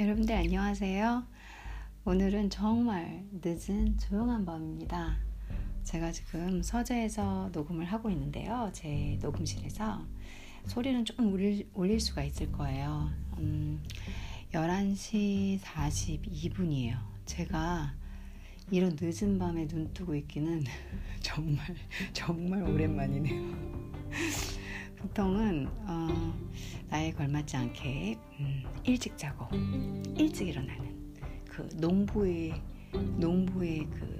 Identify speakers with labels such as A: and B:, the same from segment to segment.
A: 여러분들 안녕하세요. 오늘은 정말 늦은 조용한 밤입니다. 제가 지금 서재에서 녹음을 하고 있는데요. 제 녹음실에서 소리는 좀 올릴, 올릴 수가 있을 거예요. 음, 11시 42분이에요. 제가 이런 늦은 밤에 눈 뜨고 있기는 정말 정말 오랜만이네요. 보통은 어, 나에 걸맞지 않게 음, 일찍 자고 일찍 일어나는 그 농부의 농부의 그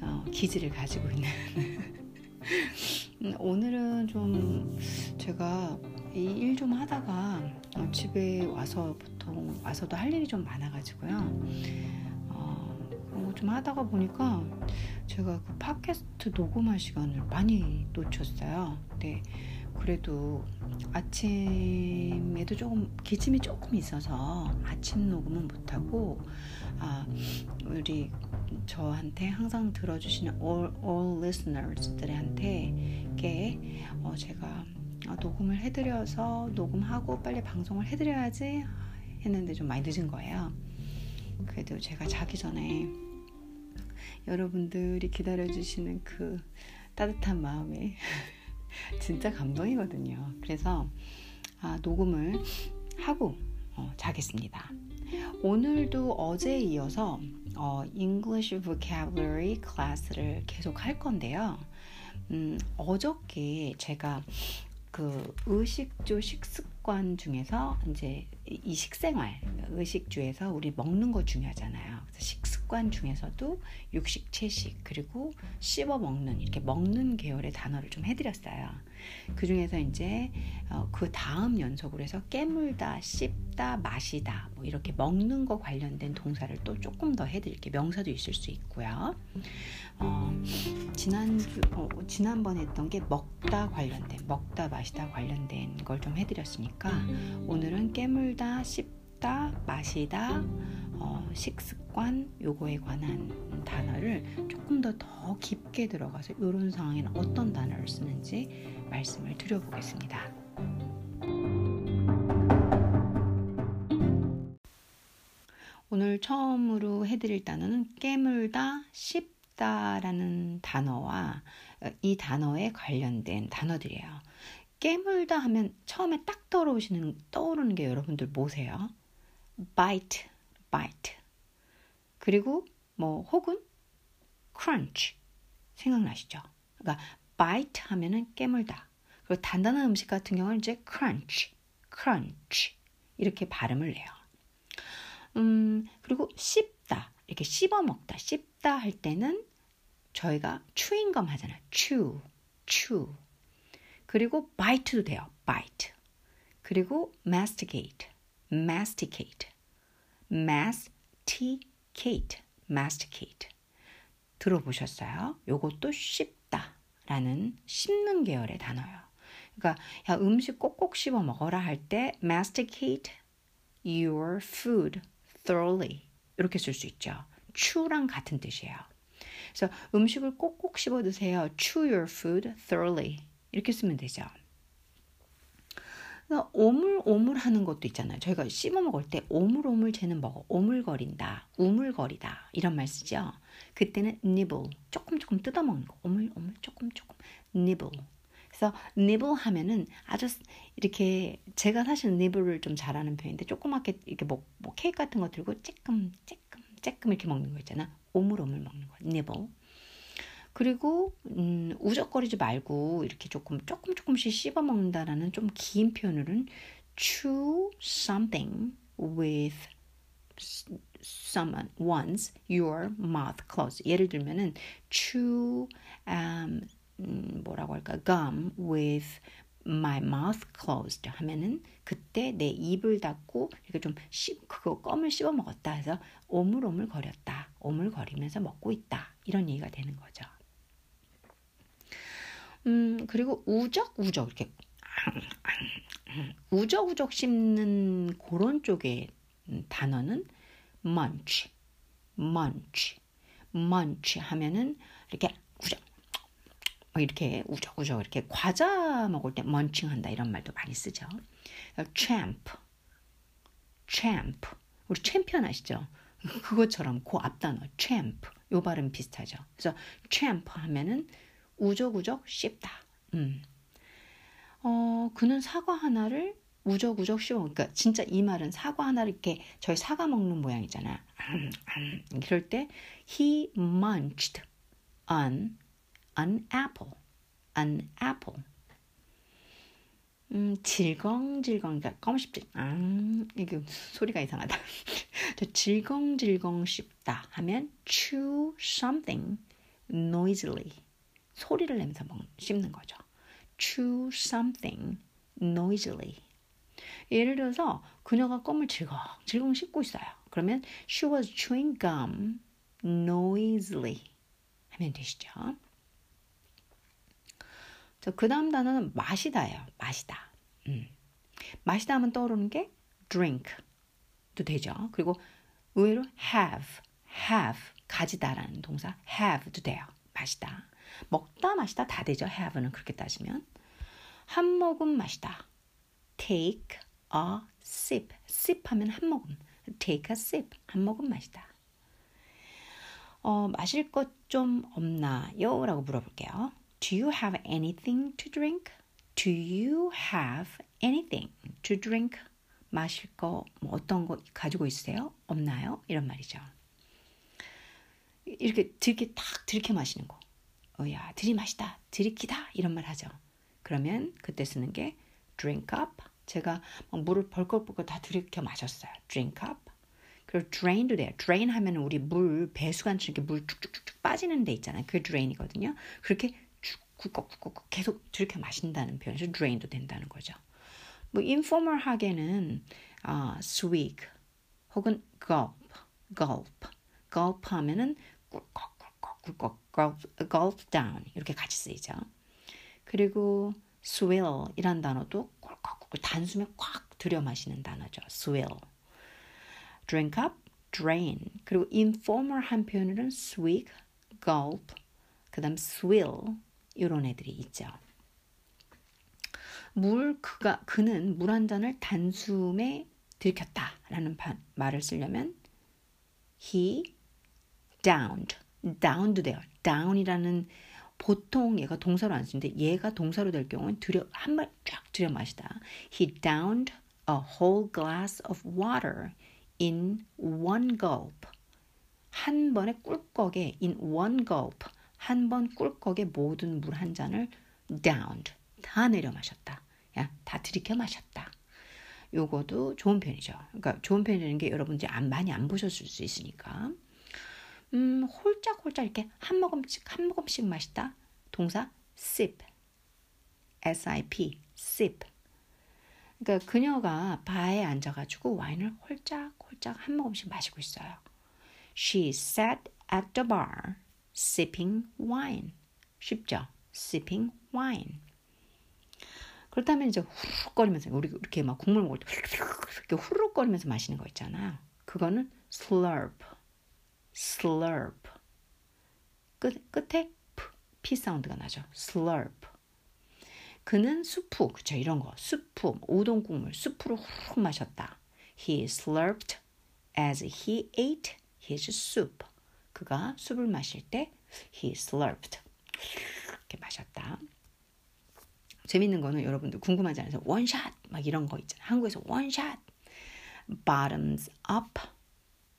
A: 어, 기질을 가지고 있는 음, 오늘은 좀 제가 이 일 좀 하다가 어, 집에 와서 보통 와서도 할 일이 좀 많아가지고요. 어, 그런 거 좀 하다가 보니까 제가 그 팟캐스트 녹음할 시간을 많이 놓쳤어요. 네. 그래도 아침에도 조금 기침이 조금 있어서 아침 녹음은 못하고 아 우리 저한테 항상 들어주시는 all, all listeners들한테 어, 제가 아, 녹음을 해드려서 녹음하고 빨리 방송을 해드려야지 했는데 좀 많이 늦은 거예요. 그래도 제가 자기 전에 여러분들이 기다려주시는 그 따뜻한 마음에 진짜 감동이거든요. 그래서 아, 녹음을 하고 어, 자겠습니다. 오늘도 어제에 이어서 어, English Vocabulary 클래스를 계속 할 건데요. 음, 어저께 제가 그 의식조 식습관 중에서 이제 이 식생활 의식주에서 우리 먹는 거 중요하잖아요. 그래서 식습관 중에서도 육식, 채식 그리고 씹어 먹는 이렇게 먹는 계열의 단어를 좀 해드렸어요. 그 중에서 이제 어, 그 다음 연속으로 해서 깨물다, 씹다, 마시다 뭐 이렇게 먹는 거 관련된 동사를 또 조금 더 해드릴게 명사도 있을 수 있고요. 어, 지난주 어, 지난번 했던 게 먹다 관련된 먹다, 마시다 관련된 걸 좀 해드렸으니까 오늘은 깨물다 쓰다, 씹다, 마시다, 어, 식습관 요거에 관한 단어를 조금 더 더 깊게 들어가서 이런 상황에는 어떤 단어를 쓰는지 말씀을 드려보겠습니다. 오늘 처음으로 해드릴 단어는 깨물다, 씹다라는 단어와 이 단어에 관련된 단어들이에요. 깨물다 하면 처음에 딱 떠오르시는 떠오르는 게 여러분들 뭐세요? bite, bite. 그리고 뭐 혹은 crunch 생각나시죠? 그러니까 bite 하면은 깨물다. 그리고 단단한 음식 같은 경우는 이제 crunch, crunch 이렇게 발음을 내요. 음 그리고 씹다 이렇게 씹어 먹다 씹다 할 때는 저희가 chewing gum 하잖아요. chew, chew. 그리고 bite도 돼요. bite. 그리고 masticate, masticate, masticate, masticate. 들어보셨어요? 요것도 씹다 라는 씹는 계열의 단어예요. 그러니까 야, 음식 꼭꼭 씹어 먹어라 할 때 masticate your food thoroughly 이렇게 쓸 수 있죠. chew랑 같은 뜻이에요. 그래서 음식을 꼭꼭 씹어 드세요. chew your food thoroughly. 이렇게 쓰면 되죠. 오물오물 하는 것도 있잖아요. 저희가 씹어 먹을 때 오물오물 쟤는 먹어. 오물거린다. 우물거리다. 이런 말 쓰죠. 그때는 nibble. 조금 조금 뜯어 먹는 거. 오물오물 조금 조금 nibble. 그래서 nibble 하면은 아주 이렇게 제가 사실 nibble를 좀 잘하는 편인데 조그맣게 이렇게 뭐, 뭐 케이크 같은 거 들고 쬐끔 쬐끔 쬐끔 이렇게 먹는 거 있잖아. 오물오물 먹는 거. nibble. 그리고 음, 우적거리지 말고 이렇게 조금 조금 조금씩 씹어 먹는다라는 좀 긴 표현으로는 chew something with someone once your mouth closed. 예를 들면은 chew um, 음, 뭐라고 할까 gum with my mouth closed 하면은 그때 내 입을 닫고 이렇게 좀 씹, 그거 껌을 씹어 먹었다 해서 오물오물 거렸다. 오물거리면서 먹고 있다. 이런 얘기가 되는 거죠. 음, 그리고 우적우적 이렇게 우적우적 음. 씹는 그런 쪽의 단어는 munch, munch, munch 하면은 이렇게 뭐 우적 이렇게 우적우적 이렇게 과자 먹을 때 먼칭한다 이런 말도 많이 쓰죠. champ, champ 우리 챔피언 아시죠? 그것처럼 그 앞단어 champ 요 발음 비슷하죠. 그래서 champ 하면은 우적우적 씹다. 음. 어, 그는 사과 하나를 우적우적 씹어. 그러니까 진짜 이 말은 사과 하나를 이렇게 저희 사과 먹는 모양이잖아. 이럴 때 he munched on an apple. an apple. 음, 질겅질겅, 그러니까 껌씹질, 앙, 이게 소리가 이상하다. 질겅질겅 씹다 하면 chew something noisily. 소리를 내면서 씹는 거죠. chew something noisily. 예를 들어서 그녀가 껌을 질겅질겅 씹고 있어요. 그러면 she was chewing gum noisily 하면 되시죠. 그 다음 단어는 마시다예요. 마시다. 음. 마시다 하면 떠오르는 게 drink도 되죠. 그리고 의외로 have, have, 가지다라는 동사 have도 돼요. 마시다. 먹다 마시다 다 되죠. have는 그렇게 따지면 한 모금 마시다. take a sip. sip 하면 한 모금. take a sip. 한 모금 마시다. 어, 마실 것 좀 없나요? 라고 물어볼게요. Do you have anything to drink? Do you have anything to drink? 마실 거, 뭐 어떤 거 가지고 있으세요? 없나요? 이런 말이죠. 이렇게 들게 탁들이 마시는 거. 이거야. 들이마시다. 들이키다. 이런 말 하죠. 그러면 그때 쓰는 게 drink up. 제가 물을 벌컥벌컥 다 들이켜 마셨어요. drink up. 그리고 drain도 돼요. drain 하면 우리 물 배수관처럼 이렇게 물쭉쭉쭉 빠지는 데 있잖아요. 그게 drain이거든요. 그렇게 쭉굴꺽굴 계속 들이켜 마신다는 표현에서 drain도 된다는 거죠. 뭐 informal하게는 어, 아, swig 혹은 gulp, gulp, gulp 하면은 꿀꺽 gulp down 이렇게 같이 쓰이죠. 그리고 swill 이란 단어도 꿀꺽꿀꺽 단숨에 꽉 들여 마시는 단어죠. swill. drink up, drain. 그리고 informal 한 표현으로는 swig, gulp, 그다음 swill 이런 애들이 있죠. 물 그가 그는 물 한 잔을 단숨에 들켰다라는 말을 쓰려면 he downed down도 돼요. down이라는 보통 얘가 동사로 안 쓰는데 얘가 동사로 될 경우는 들여 한발 쫙 들여 마시다. He downed a whole glass of water in one gulp. 한 번에 꿀꺽에 in one gulp 한 번 꿀꺽에 모든 물 한 잔을 downed 다 내려 마셨다. 야, 다 들이켜 마셨다. 요거도 좋은 편이죠. 그러니까 좋은 편이라는 게 여러분들이 안 많이 안 보셨을 수 있으니까. 음, 홀짝홀짝 이렇게 한 모금씩 한 모금씩 마시다. 동사 sip. S I P. sip. 그러니까 그녀가 바에 앉아 가지고 와인을 홀짝홀짝 한 모금씩 마시고 있어요. She sat at the bar sipping wine. 쉽죠? sipping wine. 그렇다면 이제 후루룩거리면서 우리 이렇게 막 국물 먹을 때 후루룩 이렇게 후루룩거리면서 마시는 거 있잖아. 그거는 slurp. slurp. 끝, 끝에 p, p 사운드가 나죠. slurp. 그는 수프, 그쵸, 이런 거. 수프, 우동 국물, 수프로 훅 마셨다. He slurped as he ate his soup. 그가 숲을 마실 때 he slurped. 이렇게 마셨다. 재밌는 거는 여러분들 궁금하지 않으세요? 원샷! 막 이런 거 있잖아요. 한국에서 원샷! bottoms up.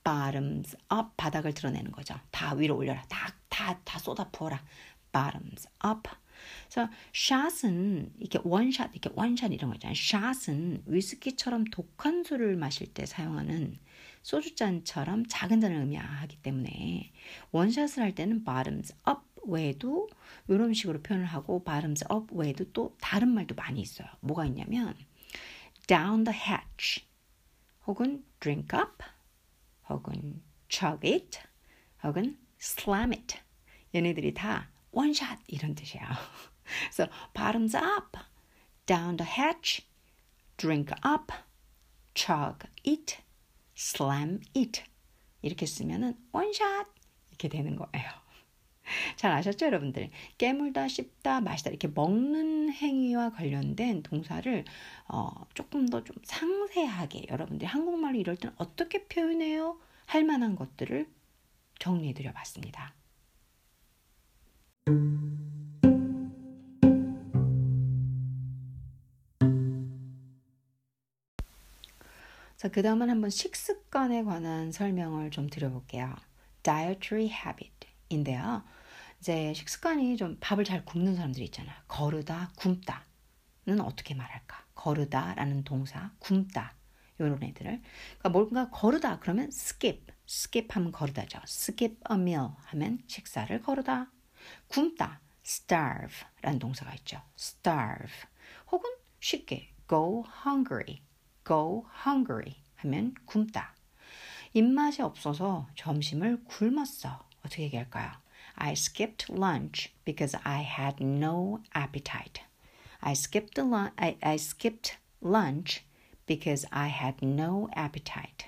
A: bottoms up 바닥을 드러내는 거죠. 다 위로 올려라. 다다다 쏟아 부어라. bottoms up. 그래서 샷은 이렇게 원샷 이렇게 원샷 이런 거 있잖아요. 샷은 위스키처럼 독한 술을 마실 때 사용하는 소주잔처럼 작은 잔을 의미하기 때문에 원샷을 할 때는 bottoms up 외에도 이런 식으로 표현을 하고 bottoms up 외에도 또 다른 말도 많이 있어요. 뭐가 있냐면 down the hatch 혹은 drink up 혹은 chug it 혹은 slam it 얘네들이 다 one shot 이런 뜻이에요. 그래서 bottoms up, down the hatch, drink up, chug it, slam it 이렇게 쓰면은 one shot 이렇게 되는 거예요. 잘 아셨죠, 여러분들? 깨물다, 씹다, 마시다 이렇게 먹는 행위와 관련된 동사를 어, 조금 더 좀 상세하게 여러분들이 한국말로 이럴 때는 어떻게 표현해요? 할 만한 것들을 정리해 드려 봤습니다. 자, 그 다음은 한번 식습관에 관한 설명을 좀 드려볼게요. dietary habit인데요. 이제 식습관이 좀 밥을 잘 굽는 사람들이 있잖아. 거르다, 굶다는 어떻게 말할까? 거르다라는 동사, 굶다 이런 애들을. 그러니까 뭔가 거르다 그러면 skip, skip 하면 거르다죠. skip a meal 하면 식사를 거르다. 굶다, starve라는 동사가 있죠. starve 혹은 쉽게 go hungry, go hungry 하면 굶다. 입맛이 없어서 점심을 굶었어. 어떻게 얘기할까요? I skipped lunch because I had no appetite. I skipped lunch. I, I skipped lunch because I had no appetite.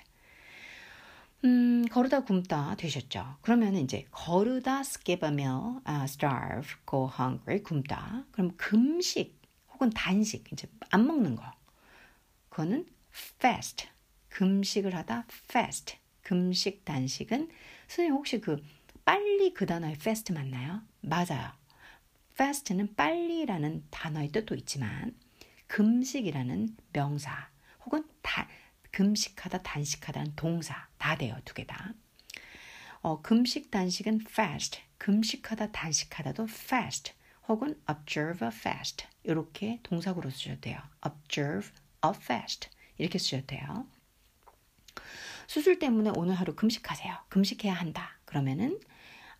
A: 음, 거르다 굶다 되셨죠? 그러면 이제 거르다 skip a meal, uh, starve, go hungry, 굶다. 그럼 금식 혹은 단식 이제 안 먹는 거. 그거는 fast. 금식을 하다 fast. 금식 단식은 선생님 혹시 그 빨리 그 단어의 fast 맞나요? 맞아요. fast는 빨리라는 단어의 뜻도 있지만 금식이라는 명사 혹은 다, 금식하다 단식하다는 동사 다 돼요 두 개 다. 어, 금식 단식은 fast, 금식하다 단식하다도 fast 혹은 observe a fast 이렇게 동사구로 쓰셔도 돼요. observe a fast 이렇게 쓰셔도 돼요. 수술 때문에 오늘 하루 금식하세요. 금식해야 한다. 그러면은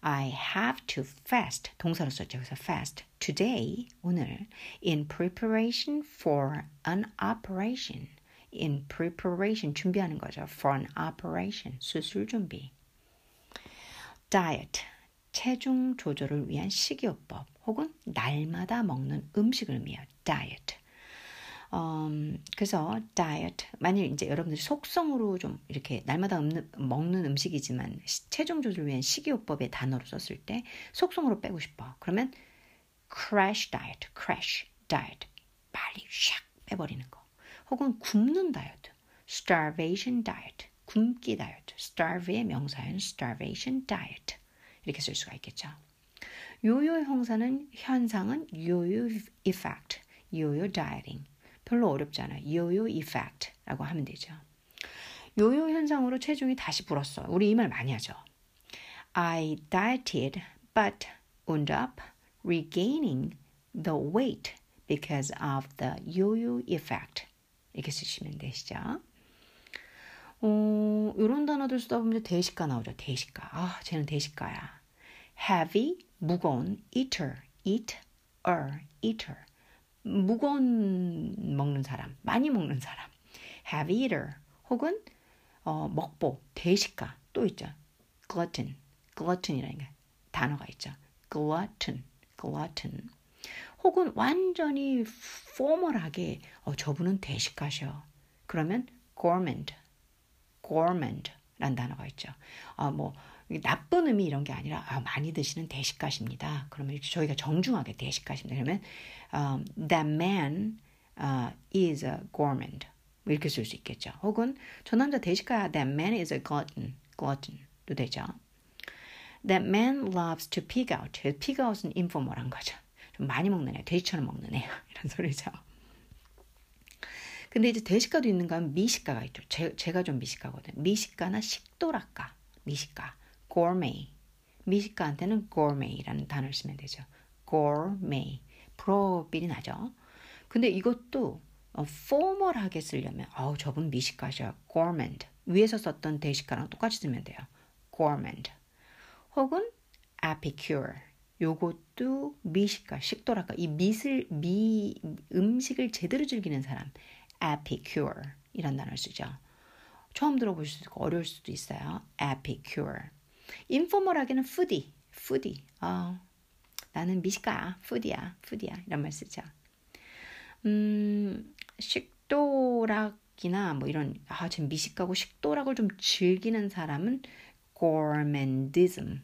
A: I have to fast 동사로 썼죠. 그래서 fast today 오늘 in preparation for an operation in preparation 준비하는 거죠. for an operation 수술 준비. diet 체중 조절을 위한 식이요법 혹은 날마다 먹는 음식을 의미해요. diet 음, 그래서 다이어트 만일 이제 여러분들이 속성으로 좀 이렇게 날마다 음 먹는 음식이지만 시, 체중 조절 을 위한 식이요법의 단어로 썼을 때 속성으로 빼고 싶어. 그러면 crash diet, crash diet 빨리 샥 빼버리는 거. 혹은 굶는 다이어트, starvation diet, 굶기 다이어트, starve의 명사인 starvation diet 이렇게 쓸 수가 있겠죠. 요요 형사는 현상은 요요 effect, 요요 dieting. 별로 어렵지 않아. 요요 이펙트라고 하면 되죠. 요요 현상으로 체중이 다시 불었어. 우리 이 말 많이 하죠. I dieted but wound up regaining the weight because of the yo-yo effect. 이렇게 쓰시면 되시죠. 어, 이런 단어들 쓰다 보면 대식가 나오죠. 대식가. 아, 쟤는 대식가야. heavy, 무거운, eater, eat, er, eater. 무거운 먹는 사람, 많이 먹는 사람, heavy eater, 혹은 어, 먹보, 대식가 또 있죠. glutton, glutton이라는 단어가 있죠. glutton, glutton. 혹은 완전히 포멀하게 어, 저분은 대식가셔. 그러면 gourmand, g o u r m a n d 는 단어가 있죠. 어, 뭐 나쁜 의미 이런 게 아니라 아, 많이 드시는 대식가십니다. 그러면 저희가 정중하게 대식가십니다. 그러면 um, that man uh, is a gourmand 뭐 이렇게 쓸 수 있겠죠. 혹은 저 남자 대식가야 that man is a glutton glutton도 되죠. That man loves to pig out. pig out은 인포멀한 거죠. 좀 많이 먹는 애, 돼지처럼 먹는 애 이런 소리죠. 근데 이제 대식가도 있는가 하면 미식가가 있죠. 제, 제가 좀 미식가거든요. 미식가나 식도락가, 미식가. gourmet. 미식가한테는 gourmet라는 단어를 쓰면 되죠. gourmet. 프로필이 나죠. 근데 이것도 포멀하게 어, 쓰려면 아우 저분 미식가셔. g o u r m a n 위에서 썼던 대식가랑 똑같이 쓰면 돼요. g o u r m a n 혹은 epicure. 요것도 미식가, 식도락가. 이 미술, 미, 음식을 제대로 즐기는 사람. epicure. 이런 단어를 쓰죠. 처음 들어보실 수 있고 어려울 수도 있어요. epicure. 인포멀하게는 푸디, 푸디. 어, 나는 미식가야, f o 야푸디야 이런 말 쓰죠. 음, 식도락이나 뭐 이런 아, 지금 미식가고 식도락을 좀 즐기는 사람은 gourmandism,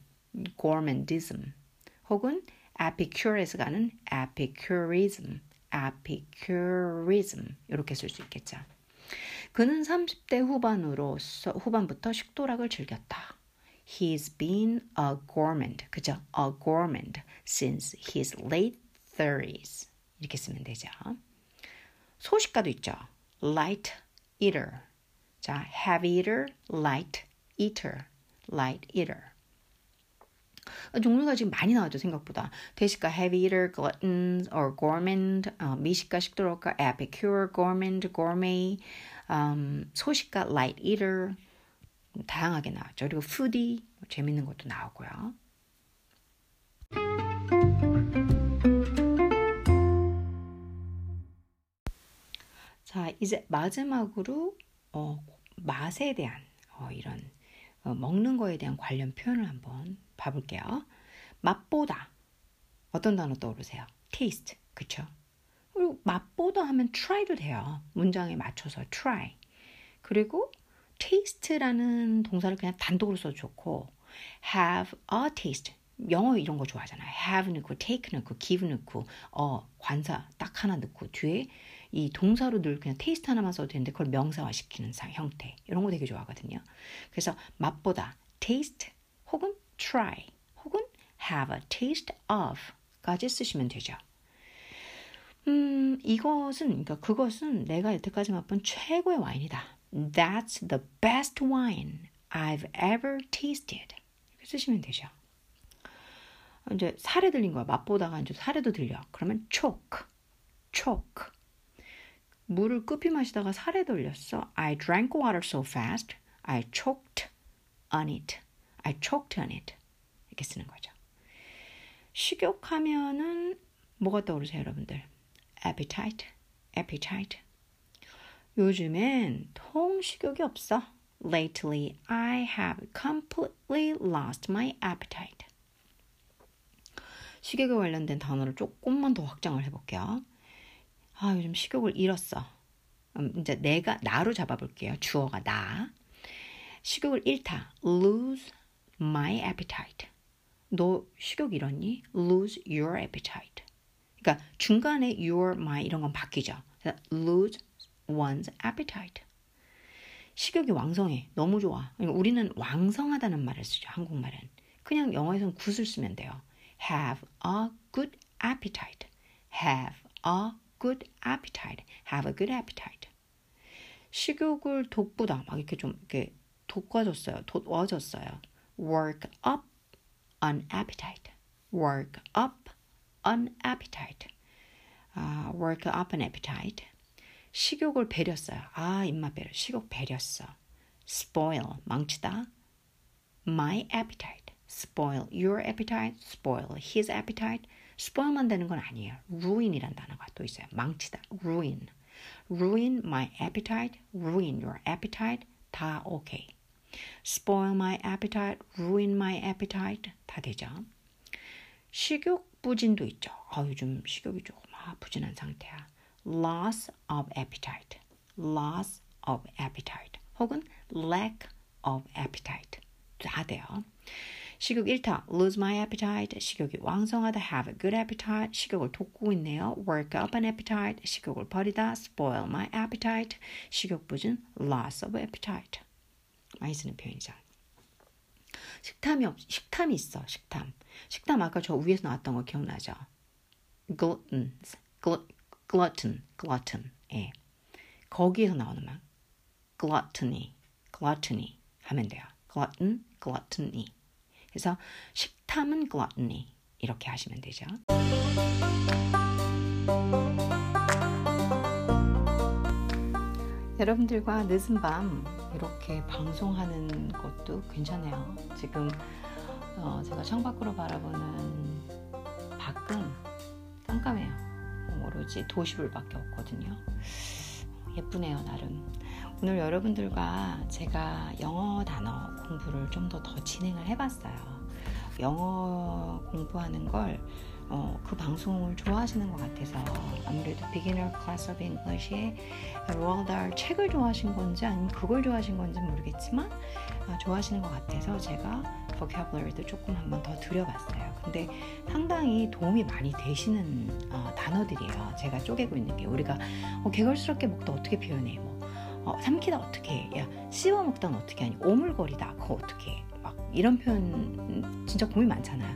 A: gourmandism 혹은 epicure스가는 epicurism, epicurism 이렇게 쓸 수 있겠죠. 그는 30대 후반으로 후반부터 식도락을 즐겼다. He's been a gourmand, 그죠? A gourmand since his late 30s. 이렇게 쓰면 되죠. 소식가도 있죠. Light eater. 자, heavy eater, light eater, light eater. 종류가 지금 많이 나왔죠 생각보다 대식가 heavy eater, glutton or gourmand, 어, 미식가 식도락가 epicure, gourmand, gourmet, 음, 소식가 light eater, 다양하게 나왔죠. 그리고 푸디 뭐 재밌는 것도 나오고요. 자, 이제 마지막으로 어, 맛에 대한 어, 이런 어, 먹는 거에 대한 관련 표현을 한번 봐볼게요. 맛보다 어떤 단어 떠오르세요? taste, 그쵸? 그리고 맛보다 하면 try도 돼요. 문장에 맞춰서 try. 그리고 taste라는 동사를 그냥 단독으로 써도 좋고 have a taste 영어 이런 거 좋아하잖아요. have 넣고 take 넣고 give 넣고 어 관사 딱 하나 넣고 뒤에 이 동사로 늘 그냥 테이스트 하나만 써도 되는데 그걸 명사화시키는 형태 이런 거 되게 좋아하거든요. 그래서 맛보다 taste 혹은 try 혹은 have a taste of까지 쓰시면 되죠. 음 이것은 그러니까 그것은 내가 여태까지 맛본 최고의 와인이다. That's the best wine I've ever tasted. 이렇게 쓰시면 되죠. 이제 사례 들린 거야. 맛보다가 이제 사례도 들려. 그러면 choke, choke. 물을 급히 마시다가 사례 돌렸어. I drank water so fast, I choked on it. I choked on it. 이렇게 쓰는 거죠. 식욕하면은 뭐가 떠오르세요, 여러분들? appetite, appetite. 요즘엔 통 식욕이 없어. Lately, I have completely lost my appetite. 식욕에 관련된 단어를 조금만 더 확장을 해볼게요. 아, 요즘 식욕을 잃었어. 음, 이제 내가 나로 잡아볼게요. 주어가 나. 식욕을 잃다. Lose my appetite. 너 식욕 잃었니? Lose your appetite. 그러니까 중간에 your my 이런 건 바뀌죠. lose one's appetite. 식욕이 왕성해. 너무 좋아. 그러니까 우리는 왕성하다는 말을 쓰죠. 한국말은. 그냥 영어에서는 굿을 쓰면 돼요. have a good appetite. have a good appetite. have a good appetite. 식욕을 돋보다 막 이렇게 좀 이렇게 돋궈졌어요. 돋워졌어요. work up an appetite. work up an appetite. Uh, work up an appetite. 식욕을 배렸어요. 아, 입맛 배려. 식욕 배렸어. spoil, 망치다. my appetite, spoil your appetite, spoil his appetite. spoil만 되는 건 아니에요. ruin이란 단어가 또 있어요. 망치다. ruin. ruin my appetite, ruin your appetite. 다 오케이. spoil my appetite, ruin my appetite. 다 되죠. 식욕 부진도 있죠. 아, 요즘 식욕이 조금 아, 부진한 상태야. loss of appetite, loss of appetite 혹은 lack of appetite 다 돼요. 식욕 잃다, lose my appetite, 식욕이 왕성하다, have a good appetite, 식욕을 돋구고 있네요, work up an appetite, 식욕을 버리다, spoil my appetite, 식욕 부진, loss of appetite. 많이 쓰는 표현이죠. 식탐이 없, 식탐이 있어, 식탐. 식탐 아까 저 위에서 나왔던 거 기억나죠? gluttons, gl, glutton, glutton. 예. 거기에서 나오는 말. gluttony, gluttony 하면 돼요. glutton, gluttony. 그래서 식탐은 gluttony 이렇게 하시면 되죠. 여러분들과 늦은 밤 이렇게 방송하는 것도 괜찮아요. 지금 어 제가 창밖으로 바라보는 밖은 깜깜해요. 오로지 도시불밖에 없거든요. 예쁘네요, 나름. 오늘 여러분들과 제가 영어 단어 공부를 좀 더 더 진행을 해봤어요. 영어 공부하는 걸 어, 그 방송을 좋아하시는 것 같아서 아무래도 Beginner Class of English의 로ald 달 책을 좋아하신 건지 아니면 그걸 좋아하신 건지 모르겠지만 어, 좋아하시는 것 같아서 제가 vocabulary도 조금 한번 더 들여봤어요. 근데 상당히 도움이 많이 되시는 어, 단어들이에요. 제가 쪼개고 있는 게 우리가 어, 개걸스럽게 먹다 어떻게 표현해? 뭐 어, 삼키다 어떻게 해? 야 씹어 먹다는 어떻게 하니? 오물거리다 그거 어떻게 막 이런 표현 진짜 고민 많잖아요.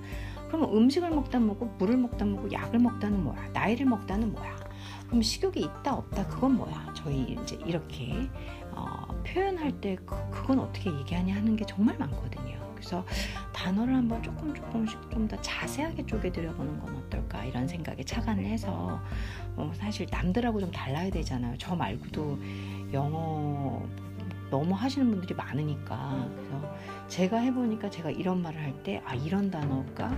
A: 그럼 음식을 먹다 먹고 물을 먹다 먹고 약을 먹다는 뭐야? 나이를 먹다는 뭐야? 그럼 식욕이 있다 없다 그건 뭐야? 저희 이제 이렇게 어, 표현할 때 그, 건 어떻게 얘기하냐 하는 게 정말 많거든요. 그래서 단어를 한번 조금 조금씩 좀 더 자세하게 쪼개드려보는건 어떨까 이런 생각에 착안을 해서 어, 사실 남들하고 좀 달라야 되잖아요. 저 말고도 영어 너무 하시는 분들이 많으니까 음. 그래서 제가 해보니까 제가 이런 말을 할 때 아 이런 단어가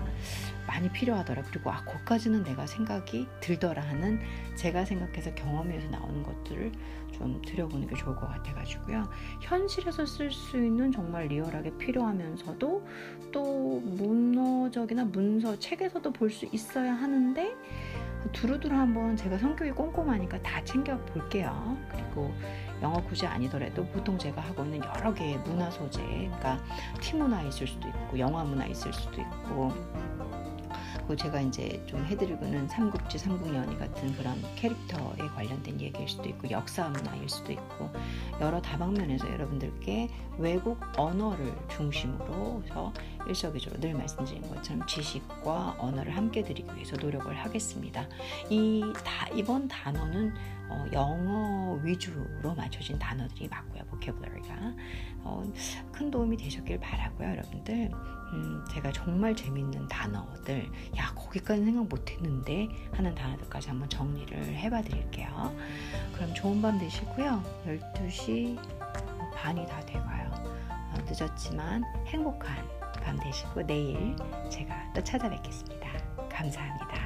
A: 많이 필요하더라 그리고 아거까지는 내가 생각이 들더라 하는 제가 생각해서 경험에서 나오는 것들을 좀 들여보는 게 좋을 것 같아가지고요 현실에서 쓸 수 있는 정말 리얼하게 필요하면서도 또 문어적이나 문서 책에서도 볼 수 있어야 하는데 그 두루두루 한번 제가 성격이 꼼꼼하니까 다 챙겨 볼게요. 그리고 영어 굳이 아니더라도 보통 제가 하고는 있 여러 개의 문화 소재, 그러니까 티 문화 있을 수도 있고 영화 문화 있을 수도 있고 그고 제가 이제 좀 해드리고는 삼국지 삼국연이 같은 그런 캐릭터에 관련된 얘기일 수도 있고 역사 문화일 수도 있고 여러 다방면에서 여러분들께 외국 언어를 중심으로 해서 일석이조로 늘 말씀드린 것처럼 지식과 언어를 함께 드리기 위해서 노력을 하겠습니다. 이 다, 이번 단어는 어, 영어 위주로 맞춰진 단어들이 맞고요. 보케블러리가 어, 큰 도움이 되셨길 바라고요, 여러분들. 음, 제가 정말 재밌는 단어들, 야 거기까지 생각 못했는데 하는 단어들까지 한번 정리를 해봐드릴게요. 그럼 좋은 밤 되시고요. 12시 반이 다 돼가요. 어, 늦었지만 행복한 밤 되시고 내일 제가 또 찾아뵙겠습니다. 감사합니다.